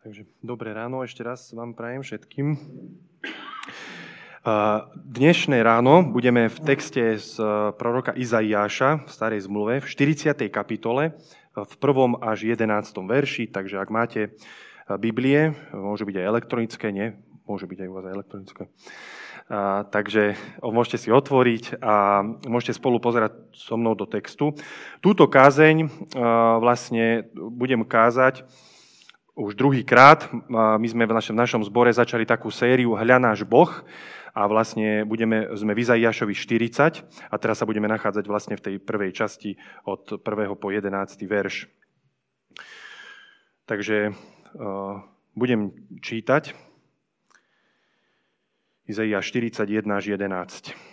Takže dobré ráno ešte raz vám prajem všetkým. Dnešné ráno budeme v texte z proroka Izaiáša v starej zmluve v 40. kapitole v 1. až 11. verši, takže ak máte Biblie, môže byť aj elektronické, nie? Môže byť aj u vás aj elektronické. A, takže môžete si otvoriť a môžete spolu pozerať so mnou do textu. Túto kázeň a, vlastne budem kázať už druhý krát. My sme v našom, v našom zbore začali takú sériu Hľa náš Boh a vlastne budeme, sme v Izaiášovi 40 a teraz sa budeme nachádzať vlastne v tej prvej časti od 1. po 11. verš. Takže uh, budem čítať Izaiáš 41 až 11.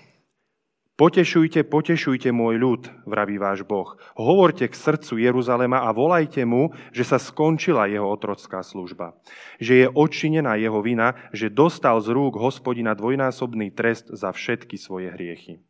Potešujte, potešujte môj ľud, vraví váš Boh. Hovorte k srdcu Jeruzalema a volajte mu, že sa skončila jeho otrocká služba. Že je odčinená jeho vina, že dostal z rúk hospodina dvojnásobný trest za všetky svoje hriechy.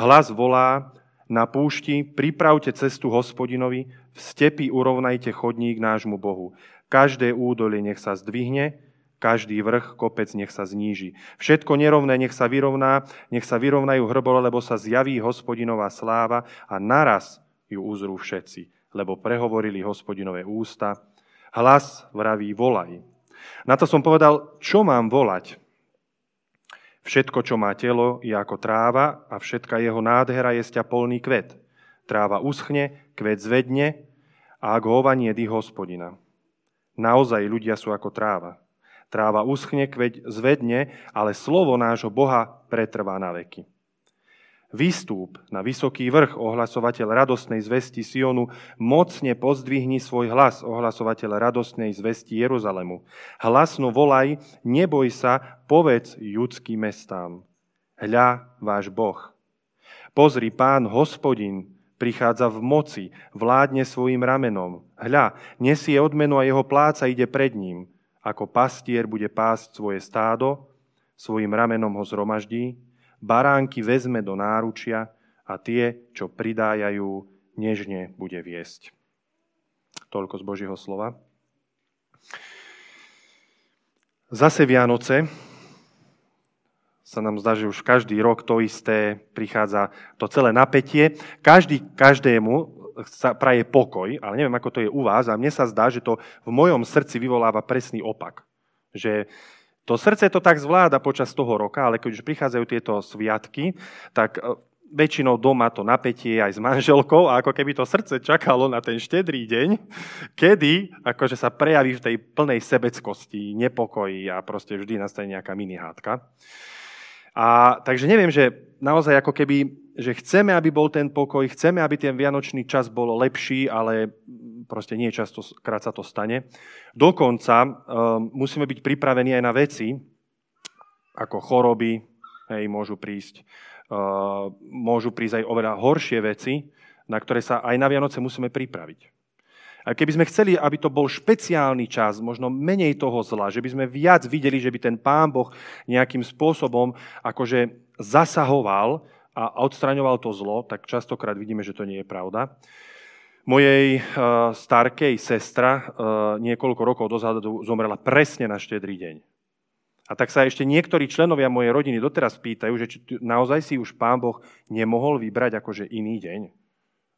Hlas volá, na púšti pripravte cestu hospodinovi, v stepi urovnajte chodník nášmu Bohu. Každé údolie nech sa zdvihne, každý vrch, kopec nech sa zníži. Všetko nerovné nech sa vyrovná, nech sa vyrovnajú hrbole, lebo sa zjaví hospodinová sláva a naraz ju uzrú všetci, lebo prehovorili hospodinové ústa. Hlas vraví volaj. Na to som povedal, čo mám volať? Všetko, čo má telo, je ako tráva a všetka jeho nádhera je sťa polný kvet. Tráva uschne, kvet zvedne a ak hovanie dých hospodina. Naozaj ľudia sú ako tráva. Tráva uschne, kveď zvedne, ale slovo nášho Boha pretrvá na veky. Vystúp na vysoký vrch, ohlasovateľ radostnej zvesti Sionu, mocne pozdvihni svoj hlas, ohlasovateľ radostnej zvesti Jeruzalemu. Hlasno volaj, neboj sa, povedz judským mestám. Hľa váš Boh. Pozri, pán hospodin, prichádza v moci, vládne svojim ramenom. Hľa, nesie odmenu a jeho pláca ide pred ním ako pastier bude pásť svoje stádo, svojim ramenom ho zhromaždí, baránky vezme do náručia a tie, čo pridájajú, nežne bude viesť. Toľko z Božieho slova. Zase Vianoce sa nám zdá, že už každý rok to isté prichádza, to celé napätie. Každý každému sa praje pokoj, ale neviem, ako to je u vás, a mne sa zdá, že to v mojom srdci vyvoláva presný opak. Že to srdce to tak zvláda počas toho roka, ale keď už prichádzajú tieto sviatky, tak e, väčšinou doma to napätie aj s manželkou a ako keby to srdce čakalo na ten štedrý deň, kedy akože sa prejaví v tej plnej sebeckosti, nepokoji a proste vždy nastane nejaká minihádka. A takže neviem, že naozaj ako keby, že chceme, aby bol ten pokoj, chceme, aby ten vianočný čas bol lepší, ale proste nie často krát sa to stane. Dokonca um, musíme byť pripravení aj na veci, ako choroby, hej, môžu prísť, uh, môžu prísť aj oveľa horšie veci, na ktoré sa aj na Vianoce musíme pripraviť. A keby sme chceli, aby to bol špeciálny čas, možno menej toho zla, že by sme viac videli, že by ten Pán Boh nejakým spôsobom akože zasahoval a odstraňoval to zlo, tak častokrát vidíme, že to nie je pravda. Mojej uh, starkej sestra uh, niekoľko rokov dozadu zomrela presne na štedrý deň. A tak sa ešte niektorí členovia mojej rodiny doteraz pýtajú, že či naozaj si už Pán Boh nemohol vybrať akože iný deň,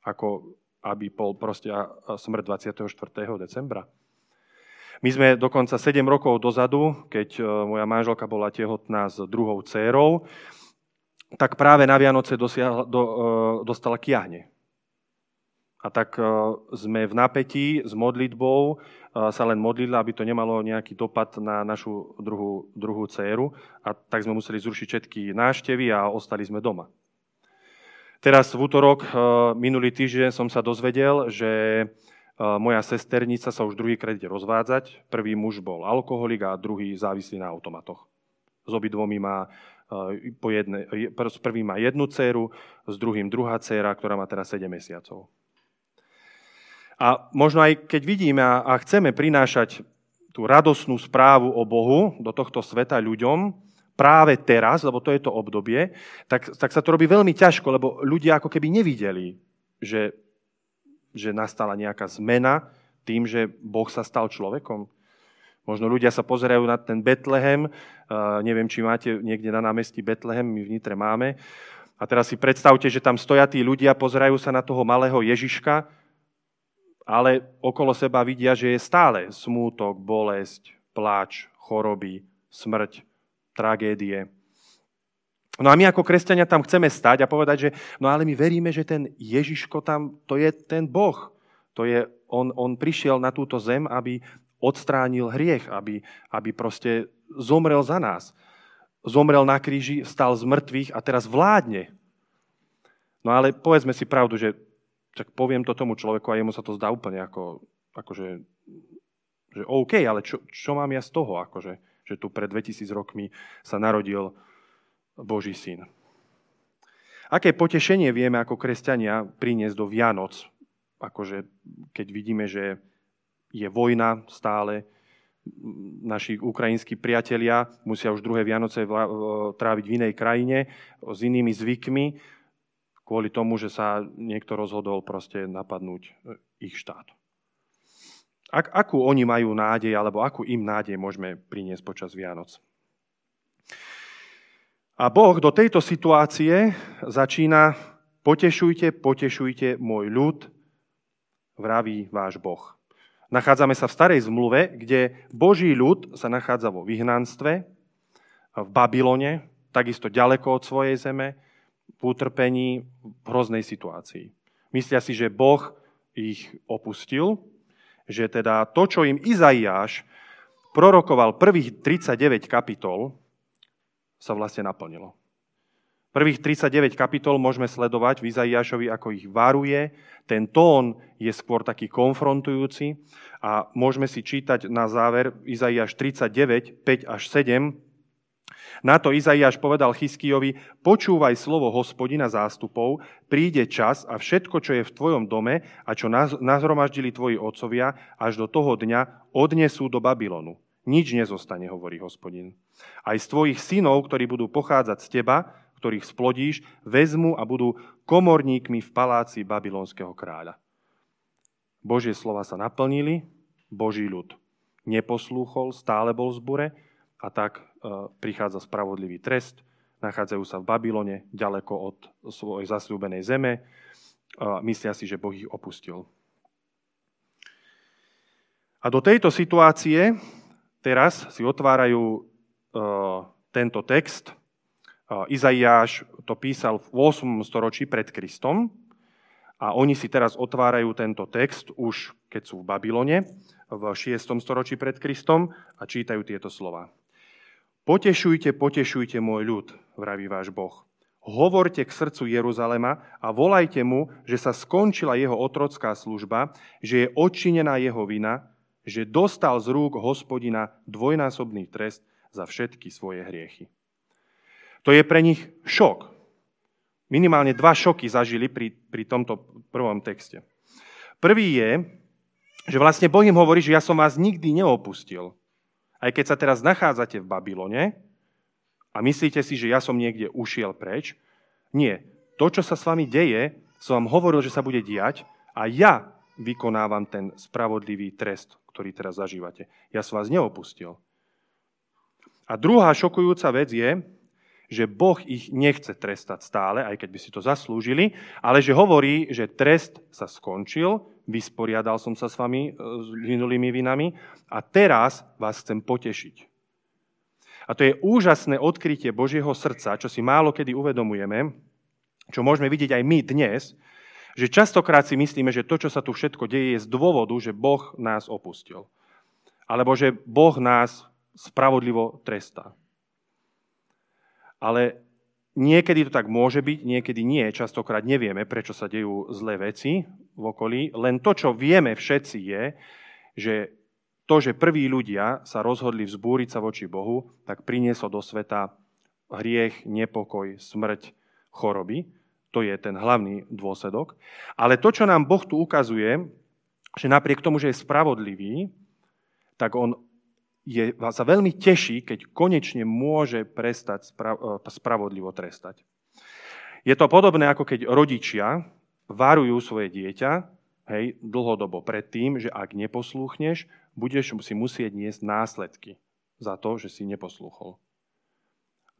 ako aby bol proste smrť 24. decembra. My sme dokonca 7 rokov dozadu, keď e, moja manželka bola tehotná s druhou dcérou, tak práve na Vianoce dosiahla, do, e, dostala kiahne. A tak e, sme v napätí s modlitbou sa len modlila, aby to nemalo nejaký dopad na našu druhú, druhú dceru. A tak sme museli zrušiť všetky náštevy a ostali sme doma. Teraz v útorok, minulý týždeň som sa dozvedel, že moja sesternica sa už druhýkrát ide rozvádzať. Prvý muž bol alkoholik a druhý závislý na automatoch. S obidvomi má eh, po jedne, s prvým má jednu dceru, s druhým druhá dcera, ktorá má teraz 7 mesiacov. A možno aj keď vidíme a chceme prinášať tú radosnú správu o Bohu do tohto sveta ľuďom, práve teraz, lebo to je to obdobie, tak, tak sa to robí veľmi ťažko, lebo ľudia ako keby nevideli, že, že nastala nejaká zmena tým, že Boh sa stal človekom. Možno ľudia sa pozerajú na ten Betlehem, neviem, či máte niekde na námestí Betlehem, my v Nitre máme. A teraz si predstavte, že tam stoja tí ľudia, pozerajú sa na toho malého Ježiška, ale okolo seba vidia, že je stále smútok, bolesť, pláč, choroby, smrť, tragédie. No a my ako kresťania tam chceme stať a povedať, že no ale my veríme, že ten Ježiško tam, to je ten Boh. To je, on, on prišiel na túto zem, aby odstránil hriech, aby, aby proste zomrel za nás. Zomrel na kríži, stal z mŕtvych a teraz vládne. No ale povedzme si pravdu, že čak poviem to tomu človeku a jemu sa to zdá úplne ako, akože, že OK, ale čo, čo mám ja z toho, akože, že tu pred 2000 rokmi sa narodil Boží syn. Aké potešenie vieme ako kresťania priniesť do Vianoc, akože keď vidíme, že je vojna stále, naši ukrajinskí priatelia musia už druhé Vianoce tráviť v inej krajine s inými zvykmi, kvôli tomu, že sa niekto rozhodol proste napadnúť ich štát. Ak, akú oni majú nádej, alebo akú im nádej môžeme priniesť počas Vianoc? A Boh do tejto situácie začína potešujte, potešujte môj ľud, vraví váš Boh. Nachádzame sa v starej zmluve, kde Boží ľud sa nachádza vo vyhnanstve, v Babylone, takisto ďaleko od svojej zeme, v utrpení, v hroznej situácii. Myslia si, že Boh ich opustil, že teda to, čo im Izaiáš prorokoval prvých 39 kapitol, sa vlastne naplnilo. Prvých 39 kapitol môžeme sledovať v Izaiášovi, ako ich varuje. Ten tón je skôr taký konfrontujúci a môžeme si čítať na záver Izaiáš 39, 5 až 7. Na to Izaiáš povedal Chyskijovi, počúvaj slovo hospodina zástupov, príde čas a všetko, čo je v tvojom dome a čo nazhromaždili tvoji otcovia, až do toho dňa odnesú do Babylonu. Nič nezostane, hovorí hospodin. Aj z tvojich synov, ktorí budú pochádzať z teba, ktorých splodíš, vezmu a budú komorníkmi v paláci babylonského kráľa. Božie slova sa naplnili, Boží ľud neposlúchol, stále bol v zbure a tak e, prichádza spravodlivý trest. Nachádzajú sa v Babylone, ďaleko od svojej zasľúbenej zeme. Myslia si, že Boh ich opustil. A do tejto situácie teraz si otvárajú uh, tento text. Izaiáš to písal v 8. storočí pred Kristom a oni si teraz otvárajú tento text už keď sú v Babylone v 6. storočí pred Kristom a čítajú tieto slova. Potešujte, potešujte môj ľud, vraví váš Boh. Hovorte k srdcu Jeruzalema a volajte mu, že sa skončila jeho otrocká služba, že je odčinená jeho vina, že dostal z rúk hospodina dvojnásobný trest za všetky svoje hriechy. To je pre nich šok. Minimálne dva šoky zažili pri, pri tomto prvom texte. Prvý je, že vlastne Boh im hovorí, že ja som vás nikdy neopustil. Aj keď sa teraz nachádzate v Babylone a myslíte si, že ja som niekde ušiel preč, nie. To, čo sa s vami deje, som vám hovoril, že sa bude diať a ja vykonávam ten spravodlivý trest, ktorý teraz zažívate. Ja som vás neopustil. A druhá šokujúca vec je, že Boh ich nechce trestať stále, aj keď by si to zaslúžili, ale že hovorí, že trest sa skončil, vysporiadal som sa s vami e, s minulými vinami a teraz vás chcem potešiť. A to je úžasné odkrytie Božieho srdca, čo si málo kedy uvedomujeme, čo môžeme vidieť aj my dnes, že častokrát si myslíme, že to, čo sa tu všetko deje, je z dôvodu, že Boh nás opustil. Alebo že Boh nás spravodlivo trestá. Ale niekedy to tak môže byť, niekedy nie. Častokrát nevieme, prečo sa dejú zlé veci v okolí. Len to, čo vieme všetci, je, že to, že prví ľudia sa rozhodli vzbúriť sa voči Bohu, tak prinieslo do sveta hriech, nepokoj, smrť, choroby. To je ten hlavný dôsledok. Ale to, čo nám Boh tu ukazuje, že napriek tomu, že je spravodlivý, tak on je, sa veľmi teší, keď konečne môže prestať e, spravodlivo trestať. Je to podobné, ako keď rodičia varujú svoje dieťa hej, dlhodobo pred tým, že ak neposlúchneš, budeš si musieť niesť následky za to, že si neposlúchol.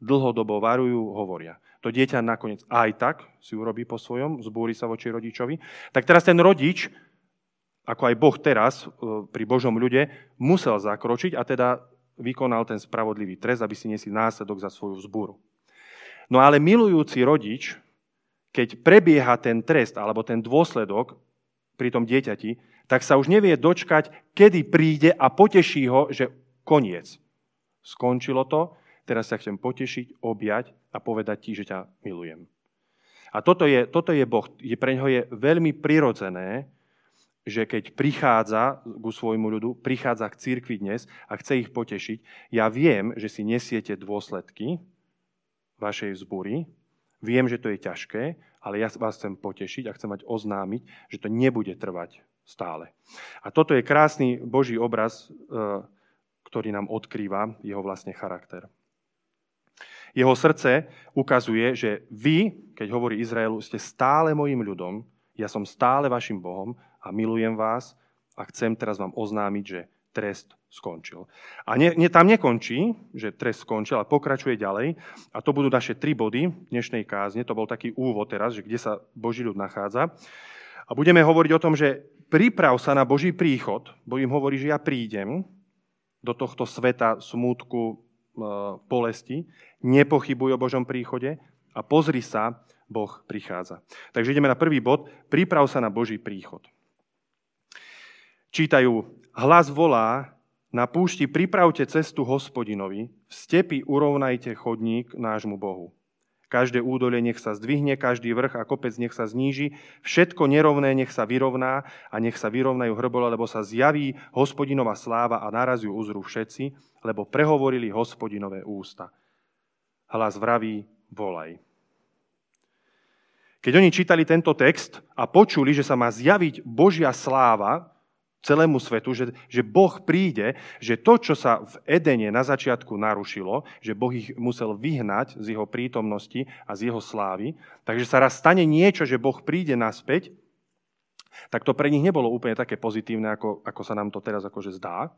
Dlhodobo varujú, hovoria. To dieťa nakoniec aj tak si urobí po svojom, zbúri sa voči rodičovi. Tak teraz ten rodič, ako aj Boh teraz e, pri Božom ľude, musel zakročiť a teda vykonal ten spravodlivý trest, aby si niesli následok za svoju zbúru. No ale milujúci rodič, keď prebieha ten trest alebo ten dôsledok pri tom dieťati, tak sa už nevie dočkať, kedy príde a poteší ho, že koniec. Skončilo to, teraz sa chcem potešiť, objať a povedať ti, že ťa milujem. A toto je, toto je Boh. Je, pre ňoho je veľmi prirodzené, že keď prichádza ku svojmu ľudu, prichádza k církvi dnes a chce ich potešiť, ja viem, že si nesiete dôsledky vašej zbury, viem, že to je ťažké, ale ja vás chcem potešiť a chcem mať oznámiť, že to nebude trvať stále. A toto je krásny Boží obraz, eh, ktorý nám odkrýva jeho vlastne charakter. Jeho srdce ukazuje, že vy, keď hovorí Izraelu, ste stále mojim ľudom, ja som stále vašim Bohom a milujem vás a chcem teraz vám oznámiť, že trest skončil. A ne, ne, tam nekončí, že trest skončil, ale pokračuje ďalej. A to budú naše tri body dnešnej kázne. To bol taký úvod teraz, že kde sa Boží ľud nachádza. A budeme hovoriť o tom, že priprav sa na Boží príchod, bo im hovorí, že ja prídem do tohto sveta smútku, e, bolesti, nepochybuj o Božom príchode a pozri sa, Boh prichádza. Takže ideme na prvý bod. Priprav sa na Boží príchod. Čítajú, hlas volá, na púšti pripravte cestu hospodinovi, v stepi urovnajte chodník nášmu Bohu. Každé údolie nech sa zdvihne, každý vrch a kopec nech sa zníži, všetko nerovné nech sa vyrovná a nech sa vyrovnajú hrbole, lebo sa zjaví hospodinová sláva a naraz ju uzrú všetci, lebo prehovorili hospodinové ústa. Hlas vraví, volaj. Keď oni čítali tento text a počuli, že sa má zjaviť Božia sláva, celému svetu, že, že Boh príde, že to, čo sa v Edene na začiatku narušilo, že Boh ich musel vyhnať z jeho prítomnosti a z jeho slávy, takže sa raz stane niečo, že Boh príde naspäť, tak to pre nich nebolo úplne také pozitívne, ako, ako sa nám to teraz akože zdá.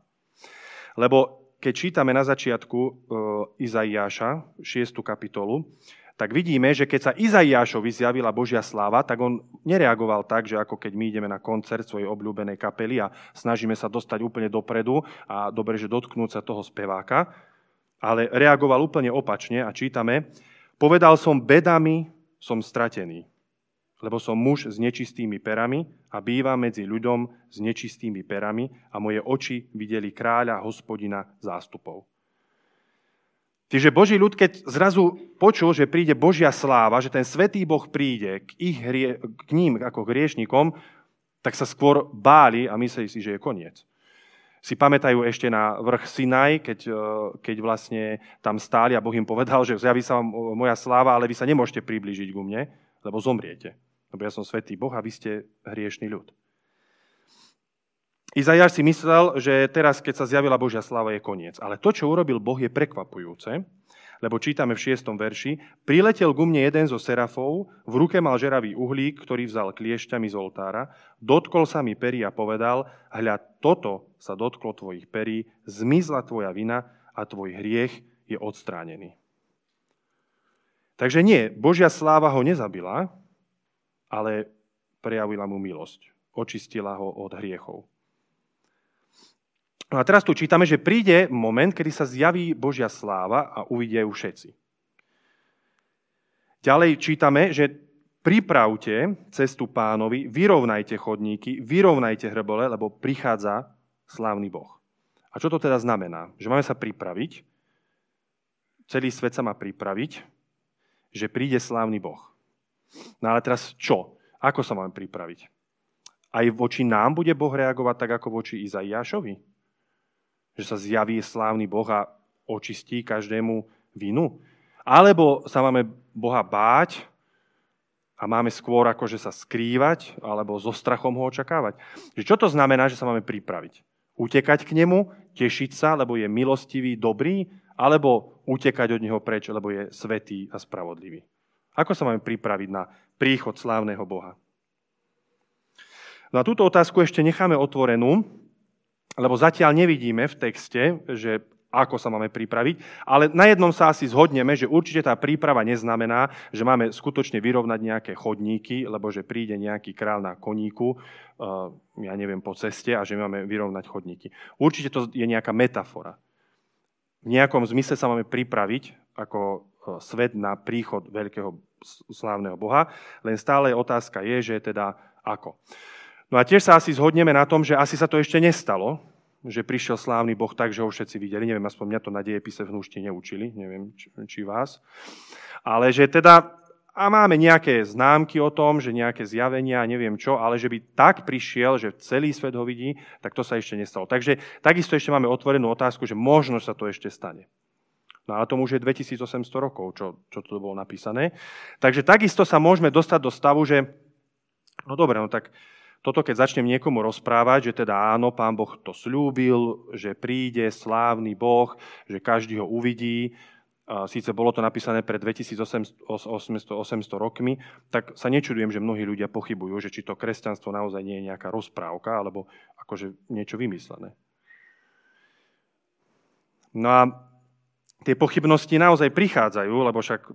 Lebo keď čítame na začiatku e, Izaiáša, 6. kapitolu, tak vidíme, že keď sa Izaiášovi zjavila Božia sláva, tak on nereagoval tak, že ako keď my ideme na koncert svojej obľúbenej kapely a snažíme sa dostať úplne dopredu a dobre, že dotknúť sa toho speváka, ale reagoval úplne opačne a čítame, povedal som bedami, som stratený, lebo som muž s nečistými perami a bývam medzi ľuďom s nečistými perami a moje oči videli kráľa hospodina zástupov. Čiže Boží ľud, keď zrazu počul, že príde Božia sláva, že ten svetý Boh príde k, ich hrie, k ním ako k riešnikom, tak sa skôr báli a mysleli si, že je koniec. Si pamätajú ešte na vrch Sinaj, keď, e, keď vlastne tam stáli a Boh im povedal, že zjaví sa vám moja sláva, ale vy sa nemôžete priblížiť ku mne, lebo zomriete. Lebo ja som svetý Boh a vy ste hriešný ľud. Izajáš si myslel, že teraz, keď sa zjavila Božia sláva, je koniec. Ale to, čo urobil Boh, je prekvapujúce, lebo čítame v 6. verši, priletel ku mne jeden zo serafov, v ruke mal žeravý uhlík, ktorý vzal kliešťami z oltára, dotkol sa mi perí a povedal, hľa, toto sa dotklo tvojich perí, zmizla tvoja vina a tvoj hriech je odstránený. Takže nie, Božia sláva ho nezabila, ale prejavila mu milosť. Očistila ho od hriechov. No a teraz tu čítame, že príde moment, kedy sa zjaví Božia sláva a uvidia ju všetci. Ďalej čítame, že pripravte cestu pánovi, vyrovnajte chodníky, vyrovnajte hrbole, lebo prichádza slávny Boh. A čo to teda znamená? Že máme sa pripraviť, celý svet sa má pripraviť, že príde slávny Boh. No ale teraz čo? Ako sa máme pripraviť? Aj voči nám bude Boh reagovať tak, ako voči Izaiášovi? Že sa zjaví slávny Boh a očistí každému vinu? Alebo sa máme Boha báť a máme skôr akože sa skrývať alebo so strachom ho očakávať? Že čo to znamená, že sa máme pripraviť? Utekať k nemu, tešiť sa, lebo je milostivý, dobrý, alebo utekať od neho preč, lebo je svetý a spravodlivý? Ako sa máme pripraviť na príchod slávneho Boha? No a túto otázku ešte necháme otvorenú, lebo zatiaľ nevidíme v texte, že ako sa máme pripraviť, ale na jednom sa asi zhodneme, že určite tá príprava neznamená, že máme skutočne vyrovnať nejaké chodníky, lebo že príde nejaký král na koníku, eh, ja neviem, po ceste a že máme vyrovnať chodníky. Určite to je nejaká metafora. V nejakom zmysle sa máme pripraviť ako eh, svet na príchod veľkého slávneho Boha, len stále otázka je, že teda ako. No a tiež sa asi zhodneme na tom, že asi sa to ešte nestalo, že prišiel slávny Boh tak, že ho všetci videli. Neviem, aspoň mňa to na dejepise v hnúšti neučili, neviem, či, či vás. Ale že teda, a máme nejaké známky o tom, že nejaké zjavenia, neviem čo, ale že by tak prišiel, že celý svet ho vidí, tak to sa ešte nestalo. Takže takisto ešte máme otvorenú otázku, že možno sa to ešte stane. No ale tomu už je 2800 rokov, čo, čo to bolo napísané. Takže takisto sa môžeme dostať do stavu, že no dobre, no tak toto keď začnem niekomu rozprávať, že teda áno, pán Boh to slúbil, že príde slávny Boh, že každý ho uvidí, síce bolo to napísané pred 2800 rokmi, tak sa nečudujem, že mnohí ľudia pochybujú, že či to kresťanstvo naozaj nie je nejaká rozprávka, alebo akože niečo vymyslené. No a tie pochybnosti naozaj prichádzajú, lebo však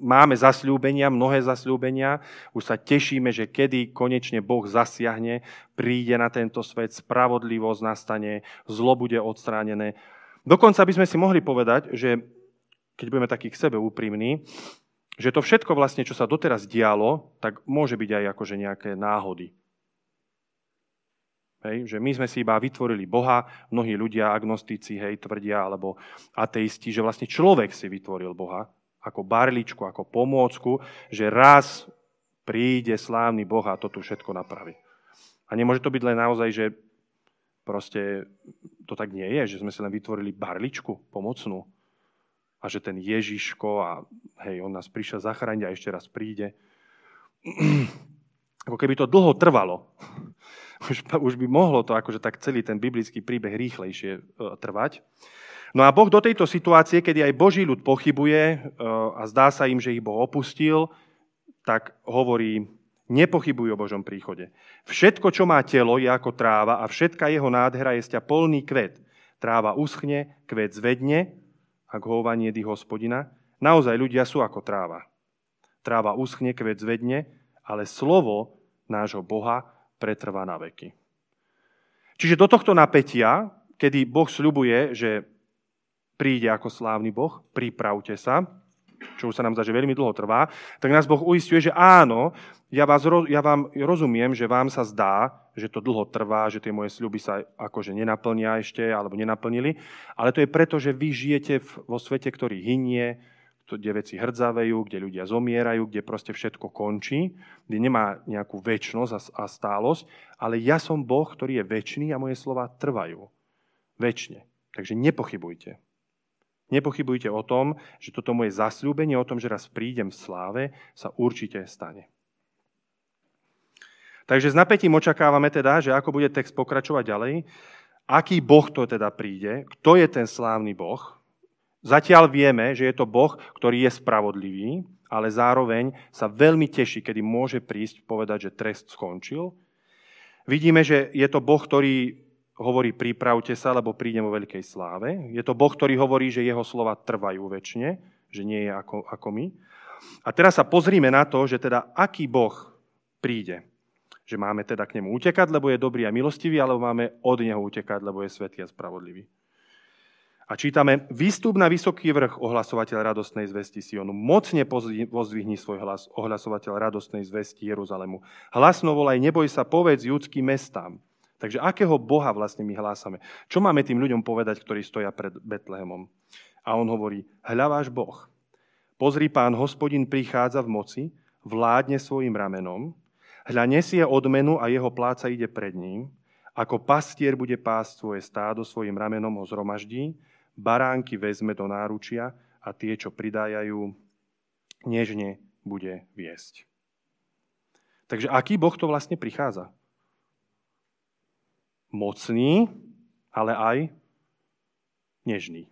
máme zasľúbenia, mnohé zasľúbenia, už sa tešíme, že kedy konečne Boh zasiahne, príde na tento svet, spravodlivosť nastane, zlo bude odstránené. Dokonca by sme si mohli povedať, že keď budeme takí k sebe úprimní, že to všetko vlastne, čo sa doteraz dialo, tak môže byť aj akože nejaké náhody. Hej, že my sme si iba vytvorili Boha, mnohí ľudia, agnostici, hej, tvrdia, alebo ateisti, že vlastne človek si vytvoril Boha, ako barličku, ako pomôcku, že raz príde slávny Boh a to tu všetko napraví. A nemôže to byť len naozaj, že proste to tak nie je, že sme si len vytvorili barličku pomocnú a že ten Ježiško a hej, on nás prišiel zachrániť a ešte raz príde. Ako keby to dlho trvalo. Už, už by mohlo to akože tak celý ten biblický príbeh rýchlejšie e, trvať. No a Boh do tejto situácie, kedy aj Boží ľud pochybuje e, a zdá sa im, že ich Boh opustil, tak hovorí, nepochybujú o Božom príchode. Všetko, čo má telo, je ako tráva a všetka jeho nádhera je sťa polný kvet. Tráva uschne, kvet zvedne, ak hova niedy hospodina. Naozaj ľudia sú ako tráva. Tráva uschne, kvet zvedne, ale slovo nášho Boha pretrvá na veky. Čiže do tohto napätia, kedy Boh sľubuje, že príde ako slávny Boh, pripravte sa, čo už sa nám zdá, že veľmi dlho trvá, tak nás Boh uistuje, že áno, ja, vás, ja vám rozumiem, že vám sa zdá, že to dlho trvá, že tie moje sľuby sa akože nenaplnia ešte, alebo nenaplnili, ale to je preto, že vy žijete vo svete, ktorý hynie, kde veci hrdzavejú, kde ľudia zomierajú, kde proste všetko končí, kde nemá nejakú väčnosť a stálosť, ale ja som Boh, ktorý je väčší a moje slova trvajú. Väčšine. Takže nepochybujte. Nepochybujte o tom, že toto moje zasľúbenie o tom, že raz prídem v sláve, sa určite stane. Takže s napätím očakávame teda, že ako bude text pokračovať ďalej, aký Boh to teda príde, kto je ten slávny Boh. Zatiaľ vieme, že je to Boh, ktorý je spravodlivý, ale zároveň sa veľmi teší, kedy môže prísť povedať, že trest skončil. Vidíme, že je to Boh, ktorý hovorí pripravte sa, lebo prídem vo veľkej sláve. Je to Boh, ktorý hovorí, že jeho slova trvajú väčšine, že nie je ako, ako my. A teraz sa pozrime na to, že teda aký Boh príde. Že máme teda k nemu utekať, lebo je dobrý a milostivý, alebo máme od neho utekať, lebo je svetý a spravodlivý. A čítame, výstup na vysoký vrch, ohlasovateľ radostnej zvesti Sionu. Mocne pozdvihni svoj hlas, ohlasovateľ radostnej zvesti Jeruzalemu. Hlasno volaj, neboj sa, povedz judským mestám. Takže akého Boha vlastne my hlásame? Čo máme tým ľuďom povedať, ktorí stoja pred Betlehemom? A on hovorí, hľa váš Boh. Pozri, pán hospodin prichádza v moci, vládne svojim ramenom, hľa nesie odmenu a jeho pláca ide pred ním, ako pastier bude pásť svoje stádo, svojim ramenom ho zhromaždí, baránky vezme do náručia a tie, čo pridájajú, nežne bude viesť. Takže aký Boh to vlastne prichádza? Mocný, ale aj nežný.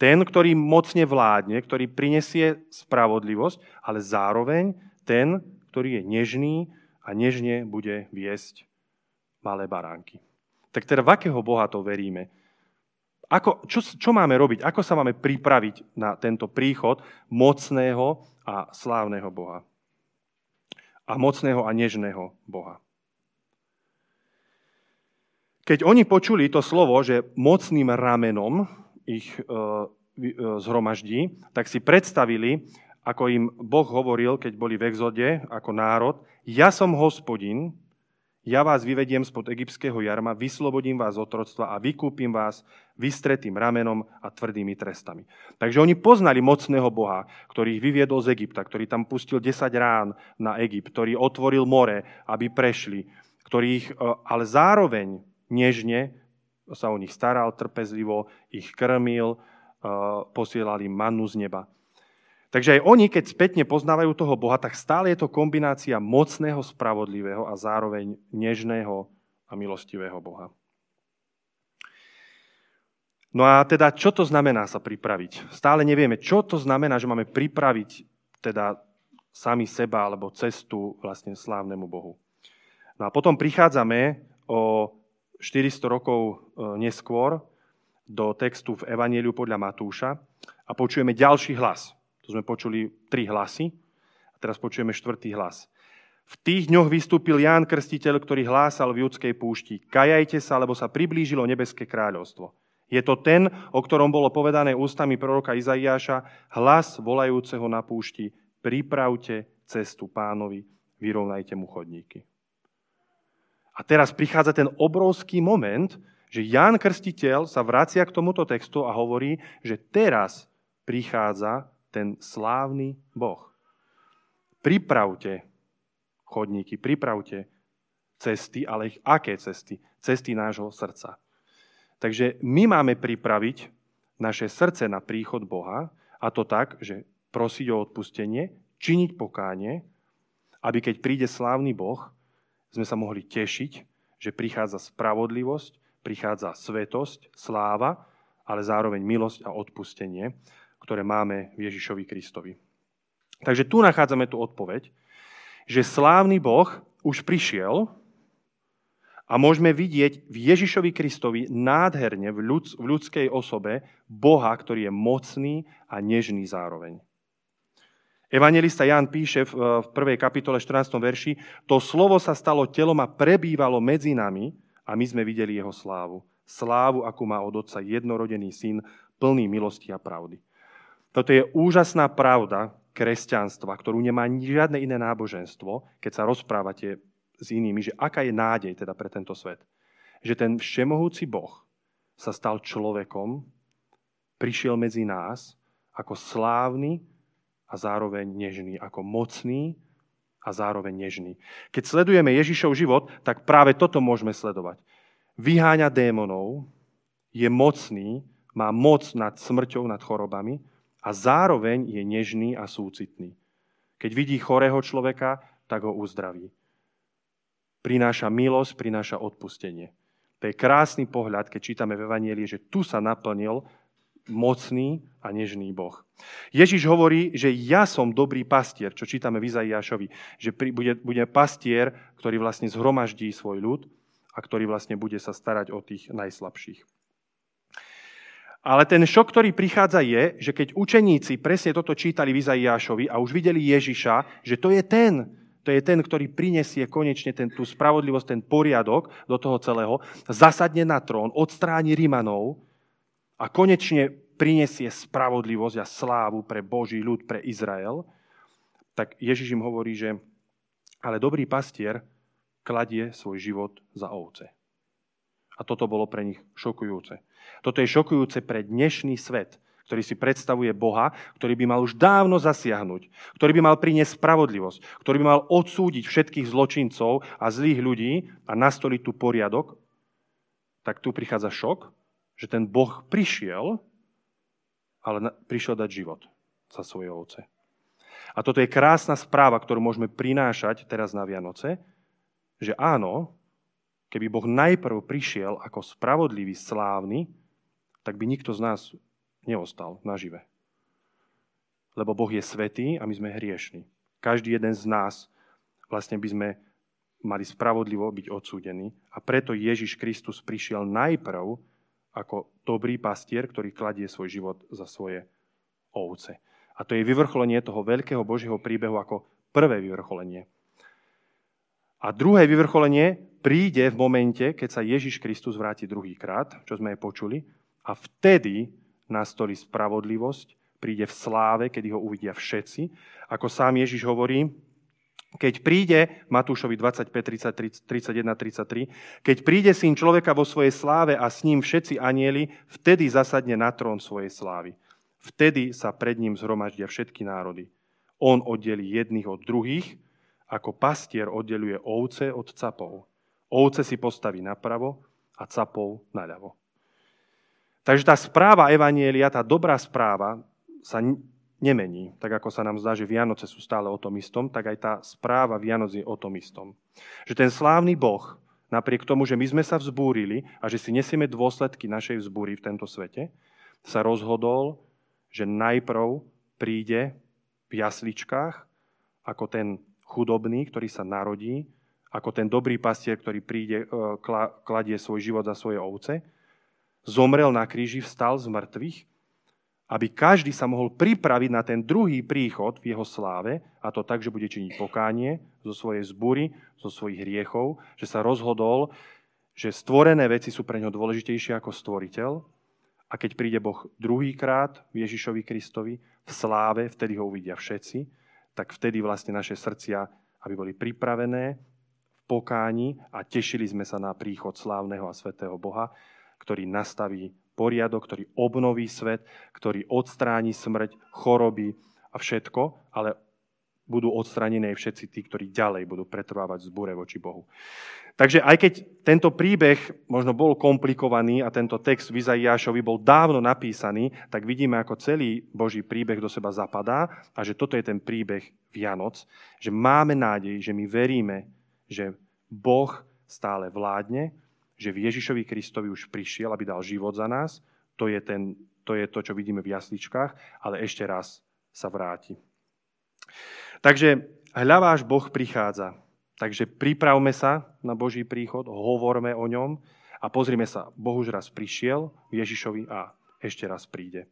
Ten, ktorý mocne vládne, ktorý prinesie spravodlivosť, ale zároveň ten, ktorý je nežný a nežne bude viesť malé baránky. Tak teda v akého Boha to veríme? Ako, čo, čo máme robiť? Ako sa máme pripraviť na tento príchod mocného a slávneho Boha? A mocného a nežného Boha. Keď oni počuli to slovo, že mocným ramenom ich e, e, zhromaždí, tak si predstavili, ako im Boh hovoril, keď boli v exode ako národ, ja som hospodin, ja vás vyvediem spod egyptského jarma, vyslobodím vás z otroctva a vykúpim vás vystretým ramenom a tvrdými trestami. Takže oni poznali mocného Boha, ktorý ich vyviedol z Egypta, ktorý tam pustil 10 rán na Egypt, ktorý otvoril more, aby prešli, ktorý ich, e, ale zároveň nežne sa o nich staral, trpezlivo ich krmil, e, posielali mannu z neba. Takže aj oni, keď spätne poznávajú toho Boha, tak stále je to kombinácia mocného, spravodlivého a zároveň nežného a milostivého Boha. No a teda, čo to znamená sa pripraviť? Stále nevieme, čo to znamená, že máme pripraviť teda sami seba alebo cestu vlastne slávnemu Bohu. No a potom prichádzame o 400 rokov e, neskôr do textu v Evangeliu podľa Matúša a počujeme ďalší hlas. To sme počuli tri hlasy a teraz počujeme štvrtý hlas. V tých dňoch vystúpil Ján Krstiteľ, ktorý hlásal v judskej púšti. Kajajte sa, lebo sa priblížilo nebeské kráľovstvo. Je to ten, o ktorom bolo povedané ústami proroka Izaiáša, hlas volajúceho na púšti, pripravte cestu pánovi, vyrovnajte mu chodníky. A teraz prichádza ten obrovský moment, že Ján Krstiteľ sa vracia k tomuto textu a hovorí, že teraz prichádza ten slávny Boh. Pripravte chodníky, pripravte cesty, ale ich aké cesty? Cesty nášho srdca. Takže my máme pripraviť naše srdce na príchod Boha a to tak, že prosiť o odpustenie, činiť pokánie, aby keď príde slávny Boh, sme sa mohli tešiť, že prichádza spravodlivosť, prichádza svetosť, sláva, ale zároveň milosť a odpustenie ktoré máme v Ježišovi Kristovi. Takže tu nachádzame tú odpoveď, že slávny Boh už prišiel a môžeme vidieť v Ježišovi Kristovi nádherne v, ľud, v ľudskej osobe Boha, ktorý je mocný a nežný zároveň. Evangelista Jan píše v 1. kapitole 14. verši, to slovo sa stalo telom a prebývalo medzi nami a my sme videli jeho slávu. Slávu, akú má od otca jednorodený syn, plný milosti a pravdy. Toto je úžasná pravda kresťanstva, ktorú nemá žiadne iné náboženstvo, keď sa rozprávate s inými, že aká je nádej teda pre tento svet. Že ten všemohúci Boh sa stal človekom, prišiel medzi nás ako slávny a zároveň nežný, ako mocný a zároveň nežný. Keď sledujeme Ježišov život, tak práve toto môžeme sledovať. Vyháňa démonov, je mocný, má moc nad smrťou, nad chorobami a zároveň je nežný a súcitný. Keď vidí chorého človeka, tak ho uzdraví. Prináša milosť, prináša odpustenie. To je krásny pohľad, keď čítame v Evanielii, že tu sa naplnil mocný a nežný Boh. Ježiš hovorí, že ja som dobrý pastier, čo čítame v Izaiášovi, že bude, bude pastier, ktorý vlastne zhromaždí svoj ľud a ktorý vlastne bude sa starať o tých najslabších. Ale ten šok, ktorý prichádza je, že keď učeníci presne toto čítali v Izaiášovi a už videli Ježiša, že to je ten, to je ten, ktorý prinesie konečne ten, tú spravodlivosť, ten poriadok do toho celého, zasadne na trón, odstráni Rimanov a konečne prinesie spravodlivosť a slávu pre Boží ľud, pre Izrael, tak Ježiš im hovorí, že ale dobrý pastier kladie svoj život za ovce. A toto bolo pre nich šokujúce. Toto je šokujúce pre dnešný svet, ktorý si predstavuje Boha, ktorý by mal už dávno zasiahnuť, ktorý by mal priniesť spravodlivosť, ktorý by mal odsúdiť všetkých zločincov a zlých ľudí a nastoliť tu poriadok, tak tu prichádza šok, že ten Boh prišiel, ale prišiel dať život za svoje ovce. A toto je krásna správa, ktorú môžeme prinášať teraz na Vianoce, že áno, keby Boh najprv prišiel ako spravodlivý, slávny, tak by nikto z nás neostal nažive. Lebo Boh je svetý a my sme hriešni. Každý jeden z nás vlastne by sme mali spravodlivo byť odsúdení. A preto Ježiš Kristus prišiel najprv ako dobrý pastier, ktorý kladie svoj život za svoje ovce. A to je vyvrcholenie toho veľkého Božieho príbehu ako prvé vyvrcholenie. A druhé vyvrcholenie príde v momente, keď sa Ježiš Kristus vráti druhýkrát, čo sme aj počuli, a vtedy nastolí spravodlivosť, príde v sláve, kedy ho uvidia všetci. Ako sám Ježiš hovorí, keď príde, Matúšovi 25, 30, 31, 33, keď príde syn človeka vo svojej sláve a s ním všetci anieli, vtedy zasadne na trón svojej slávy. Vtedy sa pred ním zhromaždia všetky národy. On oddelí jedných od druhých, ako pastier oddeluje ovce od capov. Ovce si postaví napravo a capov naľavo. Takže tá správa Evanielia, tá dobrá správa sa nemení. Tak ako sa nám zdá, že Vianoce sú stále o tom istom, tak aj tá správa Vianoc je o tom istom. Že ten slávny Boh, napriek tomu, že my sme sa vzbúrili a že si nesieme dôsledky našej vzbúry v tento svete, sa rozhodol, že najprv príde v jasličkách ako ten chudobný, ktorý sa narodí, ako ten dobrý pastier, ktorý príde, e, kladie svoj život za svoje ovce, zomrel na kríži, vstal z mŕtvych aby každý sa mohol pripraviť na ten druhý príchod v jeho sláve, a to tak, že bude činiť pokánie zo svojej zbury, zo svojich hriechov, že sa rozhodol, že stvorené veci sú pre neho dôležitejšie ako stvoriteľ. A keď príde Boh druhýkrát Ježišovi Kristovi v sláve, vtedy ho uvidia všetci, tak vtedy vlastne naše srdcia, aby boli pripravené v pokáni a tešili sme sa na príchod slávneho a svetého Boha, ktorý nastaví poriadok, ktorý obnoví svet, ktorý odstráni smrť, choroby a všetko, ale budú odstranené všetci tí, ktorí ďalej budú pretrvávať zbure voči Bohu. Takže aj keď tento príbeh možno bol komplikovaný a tento text v bol dávno napísaný, tak vidíme, ako celý Boží príbeh do seba zapadá a že toto je ten príbeh Vianoc, že máme nádej, že my veríme, že Boh stále vládne že v Ježišovi Kristovi už prišiel, aby dal život za nás. To je, ten, to je to, čo vidíme v jasličkách, ale ešte raz sa vráti. Takže hľa váš Boh prichádza. Takže pripravme sa na Boží príchod, hovorme o ňom a pozrime sa, Boh už raz prišiel Ježišovi a ešte raz príde.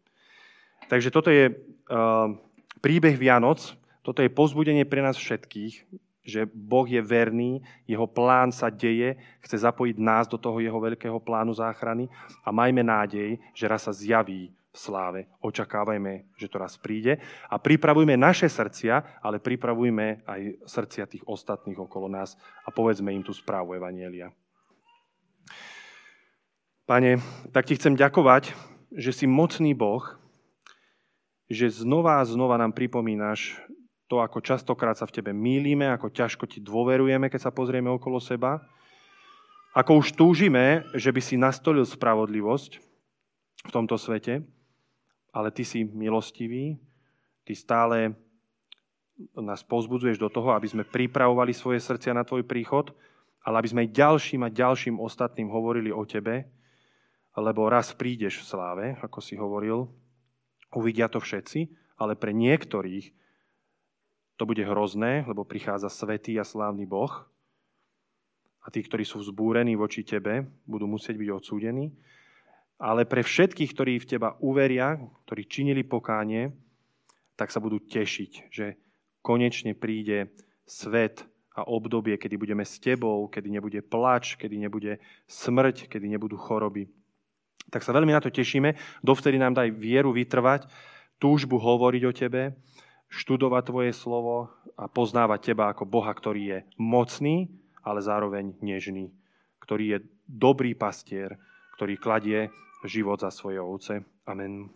Takže toto je uh, príbeh Vianoc, toto je pozbudenie pre nás všetkých, že Boh je verný, jeho plán sa deje, chce zapojiť nás do toho jeho veľkého plánu záchrany a majme nádej, že raz sa zjaví v sláve. Očakávajme, že to raz príde a pripravujme naše srdcia, ale pripravujme aj srdcia tých ostatných okolo nás a povedzme im tú správu Evanielia. Pane, tak ti chcem ďakovať, že si mocný Boh, že znova a znova nám pripomínaš, to, ako častokrát sa v tebe mýlime, ako ťažko ti dôverujeme, keď sa pozrieme okolo seba. Ako už túžime, že by si nastolil spravodlivosť v tomto svete, ale ty si milostivý, ty stále nás pozbudzuješ do toho, aby sme pripravovali svoje srdcia na tvoj príchod, ale aby sme ďalším a ďalším ostatným hovorili o tebe, lebo raz prídeš v sláve, ako si hovoril, uvidia to všetci, ale pre niektorých to bude hrozné, lebo prichádza svetý a slávny Boh a tí, ktorí sú vzbúrení voči tebe, budú musieť byť odsúdení. Ale pre všetkých, ktorí v teba uveria, ktorí činili pokánie, tak sa budú tešiť, že konečne príde svet a obdobie, kedy budeme s tebou, kedy nebude plač, kedy nebude smrť, kedy nebudú choroby. Tak sa veľmi na to tešíme. Dovtedy nám daj vieru vytrvať, túžbu hovoriť o tebe študovať Tvoje slovo a poznávať Teba ako Boha, ktorý je mocný, ale zároveň nežný, ktorý je dobrý pastier, ktorý kladie život za svoje ovce. Amen.